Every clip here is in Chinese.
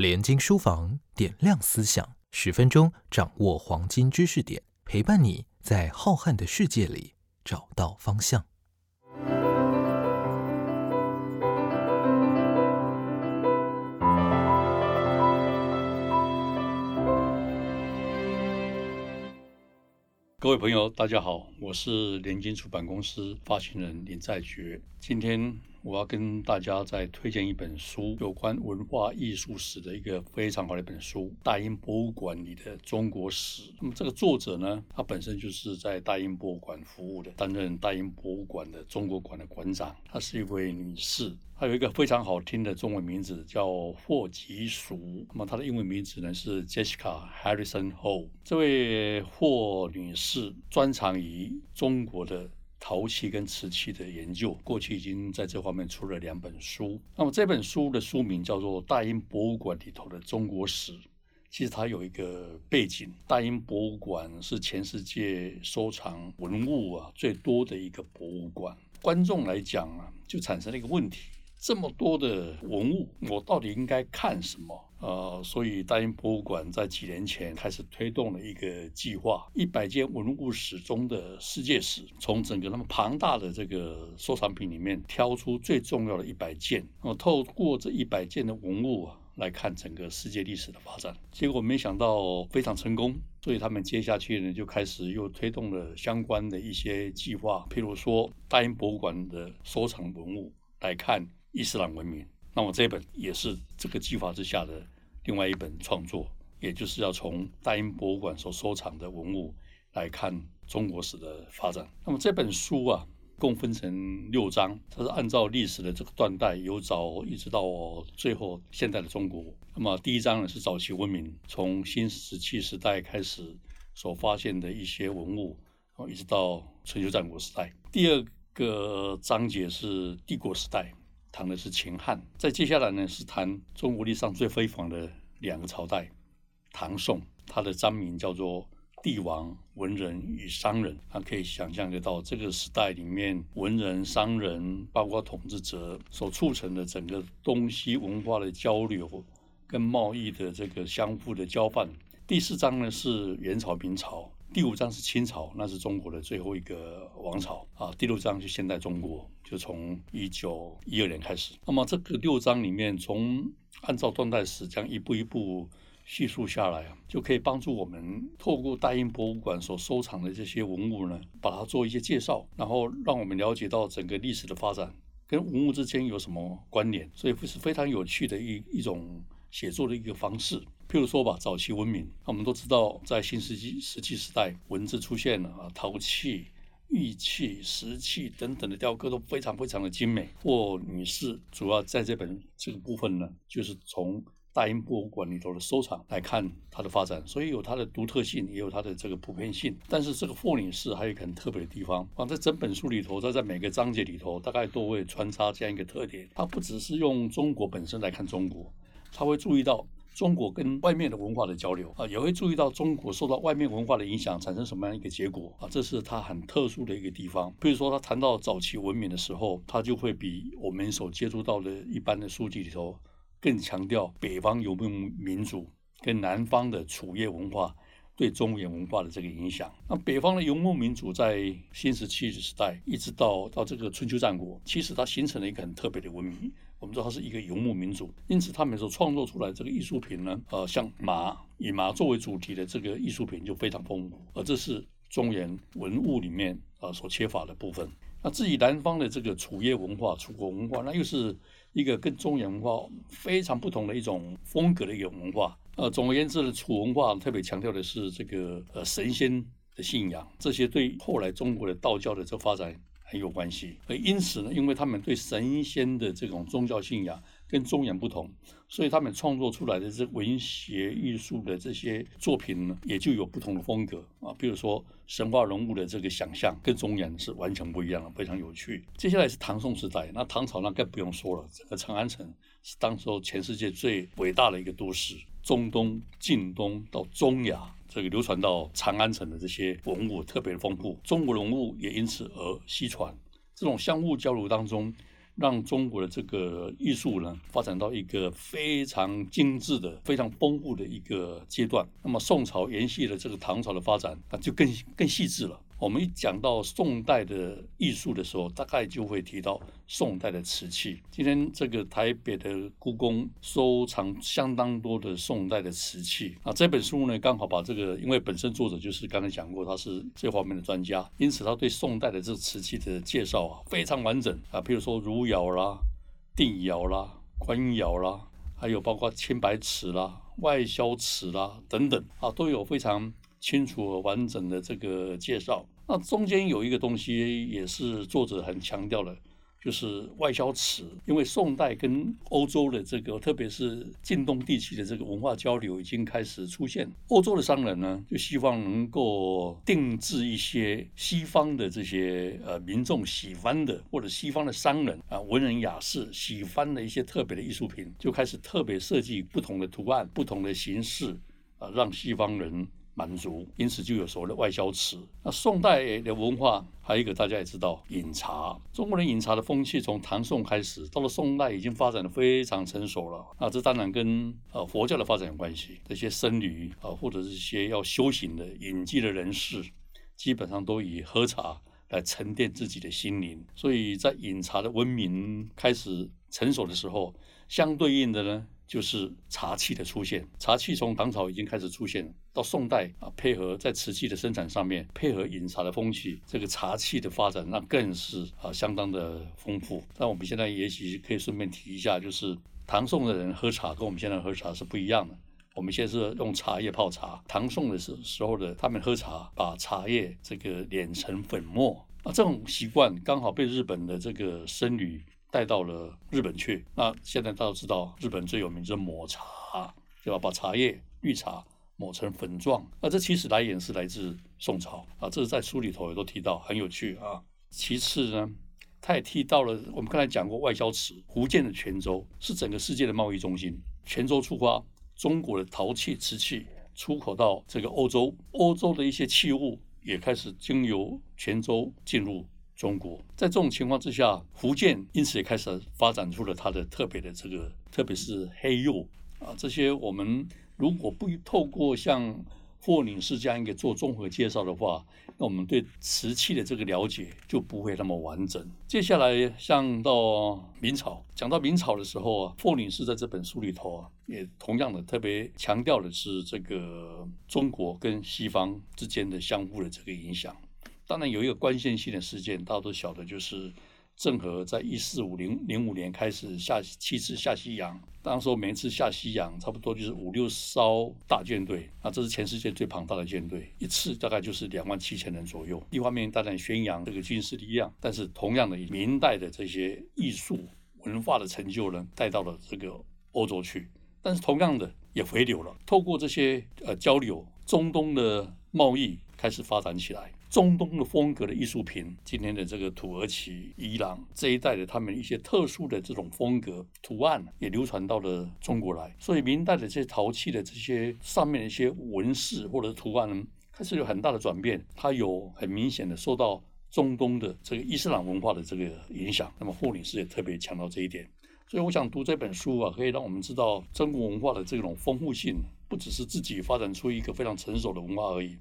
联经书房点亮思想，十分钟掌握黄金知识点，陪伴你在浩瀚的世界里找到方向。各位朋友，大家好，我是联经出版公司发行人林在觉。今天我要跟大家再推荐一本书，有关文化艺术史的一个非常好的一本书《大英博物馆里的中国史》。那么这个作者呢，他本身就是在大英博物馆服务的，担任大英博物馆的中国馆的馆长。她是一位女士。她有一个非常好听的中文名字叫霍吉淑，那么她的英文名字呢是 Jessica Harrison Ho。这位霍女士专长于中国的陶器跟瓷器的研究，过去已经在这方面出了两本书。那么这本书的书名叫做《大英博物馆里头的中国史》，其实它有一个背景，大英博物馆是全世界收藏文物啊最多的一个博物馆。观众来讲啊，就产生了一个问题。这么多的文物，我到底应该看什么？呃，所以大英博物馆在几年前开始推动了一个计划，一百件文物史中的世界史，从整个那么庞大的这个收藏品里面挑出最重要的一百件，呃，透过这一百件的文物啊，来看整个世界历史的发展。结果没想到非常成功，所以他们接下去呢就开始又推动了相关的一些计划，譬如说大英博物馆的收藏文物来看。伊斯兰文明，那么这本也是这个计划之下的另外一本创作，也就是要从大英博物馆所收藏的文物来看中国史的发展。那么这本书啊，共分成六章，它是按照历史的这个断代，由早一直到最后现代的中国。那么第一章呢是早期文明，从新石器时代开始所发现的一些文物，一直到春秋战国时代。第二个章节是帝国时代。谈的是秦汉，在接下来呢是谈中国历史上最辉煌的两个朝代，唐宋。它的章名叫做帝王、文人与商人。他可以想象得到，这个时代里面，文人、商人，包括统治者，所促成的整个东西文化的交流跟贸易的这个相互的交换。第四章呢是元朝、明朝。第五章是清朝，那是中国的最后一个王朝啊。第六章是现代中国，就从一九一二年开始。那么这个六章里面，从按照断代史这样一步一步叙述下来，就可以帮助我们透过大英博物馆所收藏的这些文物呢，把它做一些介绍，然后让我们了解到整个历史的发展跟文物之间有什么关联，所以是非常有趣的一一种写作的一个方式。譬如说吧，早期文明，我们都知道，在新石器石器时代，文字出现了啊，陶器、玉器、石器等等的雕刻都非常非常的精美。霍女士主要在这本这个部分呢，就是从大英博物馆里头的收藏来看它的发展，所以有它的独特性，也有它的这个普遍性。但是这个霍女士还有一个很特别的地方啊，在整本书里头，她在每个章节里头，大概都会穿插这样一个特点，它不只是用中国本身来看中国，他会注意到。中国跟外面的文化的交流啊，也会注意到中国受到外面文化的影响，产生什么样一个结果啊？这是它很特殊的一个地方。比如说，他谈到早期文明的时候，他就会比我们所接触到的一般的书籍里头更强调北方游牧民族跟南方的楚越文化对中原文化的这个影响。那北方的游牧民族在新石器时代一直到到这个春秋战国，其实它形成了一个很特别的文明。我们知道它是一个游牧民族，因此他们所创作出来这个艺术品呢，呃，像马以马作为主题的这个艺术品就非常丰富，而这是中原文物里面啊所缺乏的部分。那至于南方的这个楚业文化、楚国文化，那又是一个跟中原文化非常不同的一种风格的一个文化。呃，总而言之呢，楚文化特别强调的是这个呃神仙的信仰，这些对后来中国的道教的这发展。很有关系，而因此呢，因为他们对神仙的这种宗教信仰跟中原不同，所以他们创作出来的这文学艺术的这些作品呢，也就有不同的风格啊。比如说神话人物的这个想象，跟中原是完全不一样的，非常有趣。接下来是唐宋时代，那唐朝那更不用说了，整个长安城是当时候全世界最伟大的一个都市，中东、近东到中亚。这个流传到长安城的这些文物特别的丰富，中国文物也因此而西传。这种相互交流当中，让中国的这个艺术呢发展到一个非常精致的、非常丰富的一个阶段。那么宋朝延续了这个唐朝的发展，那就更更细致了。我们一讲到宋代的艺术的时候，大概就会提到宋代的瓷器。今天这个台北的故宫收藏相当多的宋代的瓷器啊。这本书呢，刚好把这个，因为本身作者就是刚才讲过，他是这方面的专家，因此他对宋代的这个瓷器的介绍啊非常完整啊。譬如说汝窑啦、定窑啦、官窑啦，还有包括青白瓷啦、外销瓷啦等等啊，都有非常。清楚而完整的这个介绍，那中间有一个东西也是作者很强调的，就是外销瓷。因为宋代跟欧洲的这个，特别是近东地区的这个文化交流已经开始出现。欧洲的商人呢，就希望能够定制一些西方的这些呃民众喜欢的，或者西方的商人啊文人雅士喜欢的一些特别的艺术品，就开始特别设计不同的图案、不同的形式啊，让西方人。满足，因此就有所谓的外销瓷。那宋代的文化还有一个大家也知道，饮茶。中国人饮茶的风气从唐宋开始，到了宋代已经发展的非常成熟了。那这当然跟呃佛教的发展有关系。这些僧侣啊，或者是一些要修行的隐居的人士，基本上都以喝茶来沉淀自己的心灵。所以在饮茶的文明开始成熟的时候，相对应的呢。就是茶器的出现，茶器从唐朝已经开始出现，到宋代啊，配合在瓷器的生产上面，配合饮茶的风气，这个茶器的发展那更是啊相当的丰富。那我们现在也许可以顺便提一下，就是唐宋的人喝茶跟我们现在喝茶是不一样的。我们现在是用茶叶泡茶，唐宋的时时候的他们喝茶，把茶叶这个碾成粉末啊，这种习惯刚好被日本的这个僧侣。带到了日本去。那现在大家知道，日本最有名就是抹茶，对吧？把茶叶绿茶抹成粉状。那这其实来源是来自宋朝啊，这是在书里头也都提到，很有趣啊。其次呢，他也提到了我们刚才讲过外销瓷，福建的泉州是整个世界的贸易中心。泉州出发，中国的陶器、瓷器出口到这个欧洲，欧洲的一些器物也开始经由泉州进入。中国在这种情况之下，福建因此也开始发展出了它的特别的这个，特别是黑釉啊这些。我们如果不透过像霍女士这样一个做综合介绍的话，那我们对瓷器的这个了解就不会那么完整。接下来像到明朝，讲到明朝的时候啊，霍女士在这本书里头啊，也同样的特别强调的是这个中国跟西方之间的相互的这个影响。当然有一个关键性的事件，大家都晓得，就是郑和在一四五零零五年开始下七次下西洋，当时每一次下西洋差不多就是五六艘大舰队，那这是全世界最庞大的舰队，一次大概就是两万七千人左右。一方面当然宣扬这个军事力量，但是同样的明代的这些艺术文化的成就呢，带到了这个欧洲去，但是同样的也回流了。透过这些呃交流，中东的贸易开始发展起来。中东的风格的艺术品，今天的这个土耳其、伊朗这一代的他们一些特殊的这种风格图案，也流传到了中国来。所以明代的这些陶器的这些上面的一些纹饰或者图案呢，开始有很大的转变。它有很明显的受到中东的这个伊斯兰文化的这个影响。那么霍女士也特别强调这一点。所以我想读这本书啊，可以让我们知道中国文化的这种丰富性，不只是自己发展出一个非常成熟的文化而已。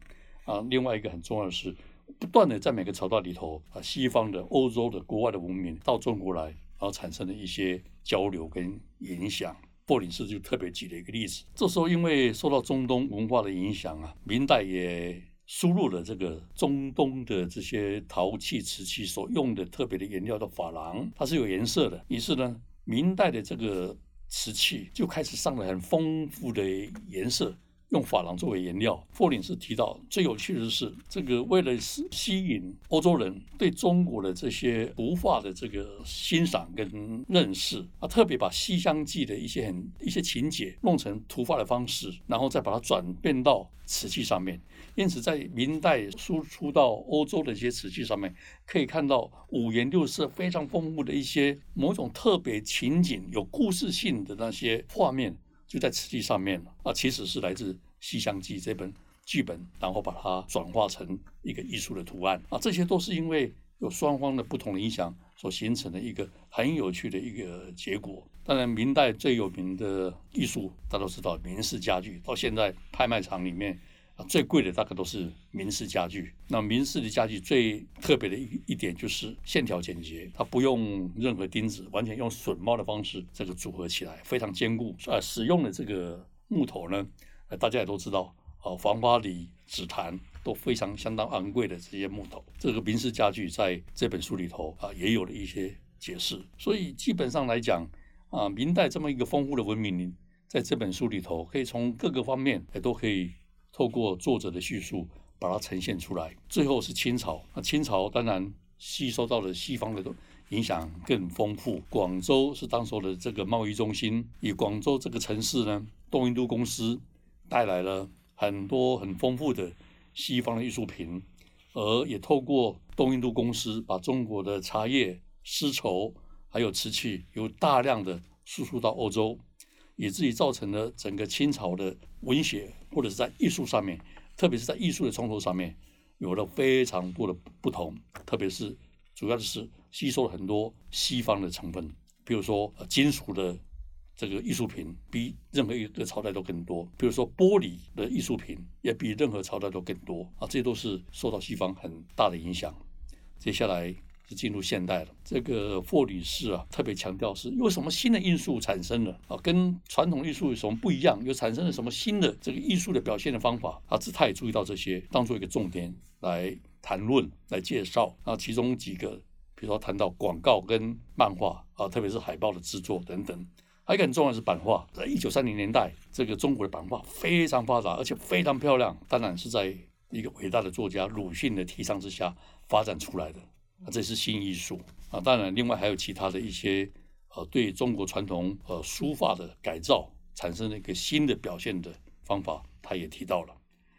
啊，另外一个很重要的是，不断的在每个朝代里头啊，西方的、欧洲的、国外的文明到中国来，然后产生了一些交流跟影响。霍林斯就特别举了一个例子，这时候因为受到中东文化的影响啊，明代也输入了这个中东的这些陶器、瓷器所用的特别的颜料的珐琅，它是有颜色的。于是呢，明代的这个瓷器就开始上了很丰富的颜色。用珐琅作为颜料，霍林斯提到最有趣的是，这个为了吸吸引欧洲人对中国的这些图画的这个欣赏跟认识，啊，特别把《西厢记》的一些很一些情节弄成图画的方式，然后再把它转变到瓷器上面。因此，在明代输出到欧洲的一些瓷器上面，可以看到五颜六色、非常丰富的一些某种特别情景、有故事性的那些画面。就在瓷器上面啊，其实是来自《西厢记》这本剧本，然后把它转化成一个艺术的图案啊，这些都是因为有双方的不同的影响所形成的一个很有趣的一个结果。当然，明代最有名的艺术，大家都知道明式家具，到现在拍卖场里面最贵的大概都是明式家具。那明式的家具最特别的一一点就是线条简洁，它不用任何钉子，完全用榫卯的方式这个组合起来，非常坚固。呃，使用的这个木头呢，呃，大家也都知道，哦，黄花梨、紫檀都非常相当昂贵的这些木头。这个明式家具在这本书里头啊也有了一些解释，所以基本上来讲。啊，明代这么一个丰富的文明，在这本书里头，可以从各个方面也都可以透过作者的叙述把它呈现出来。最后是清朝，那清朝当然吸收到了西方的影响更丰富。广州是当时的这个贸易中心，以广州这个城市呢，东印度公司带来了很多很丰富的西方的艺术品，而也透过东印度公司把中国的茶叶、丝绸。还有瓷器有大量的输出到欧洲，以至于造成了整个清朝的文学或者是在艺术上面，特别是在艺术的创作上面，有了非常多的不同。特别是主要的是吸收了很多西方的成分，比如说金属的这个艺术品比任何一个朝代都更多，比如说玻璃的艺术品也比任何朝代都更多啊，这都是受到西方很大的影响。接下来。是进入现代了。这个霍女士啊，特别强调是有什么新的因素产生了啊，跟传统艺术有什么不一样？又产生了什么新的这个艺术的表现的方法？啊，他也注意到这些，当做一个重点来谈论、来介绍。啊，其中几个，比如说谈到广告跟漫画啊，特别是海报的制作等等。还有一个很重要的是版画，在一九三零年代，这个中国的版画非常发达，而且非常漂亮。当然是在一个伟大的作家鲁迅的提倡之下发展出来的。啊，这是新艺术啊！当然，另外还有其他的一些呃，对中国传统呃书法的改造，产生了一个新的表现的方法，他也提到了。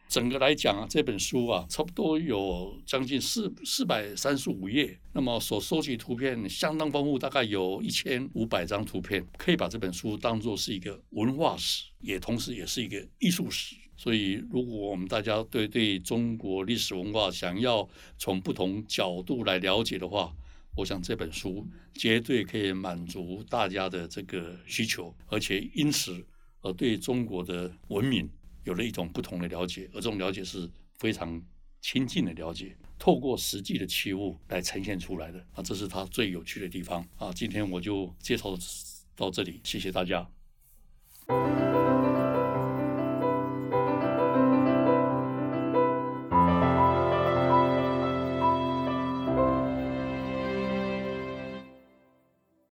整个来讲啊，这本书啊，差不多有将近四四百三十五页，那么所收集图片相当丰富，大概有一千五百张图片，可以把这本书当做是一个文化史，也同时也是一个艺术史。所以，如果我们大家对对中国历史文化想要从不同角度来了解的话，我想这本书绝对可以满足大家的这个需求，而且因此而对中国的文明有了一种不同的了解，而这种了解是非常亲近的了解，透过实际的器物来呈现出来的啊，这是它最有趣的地方啊。今天我就介绍到这里，谢谢大家。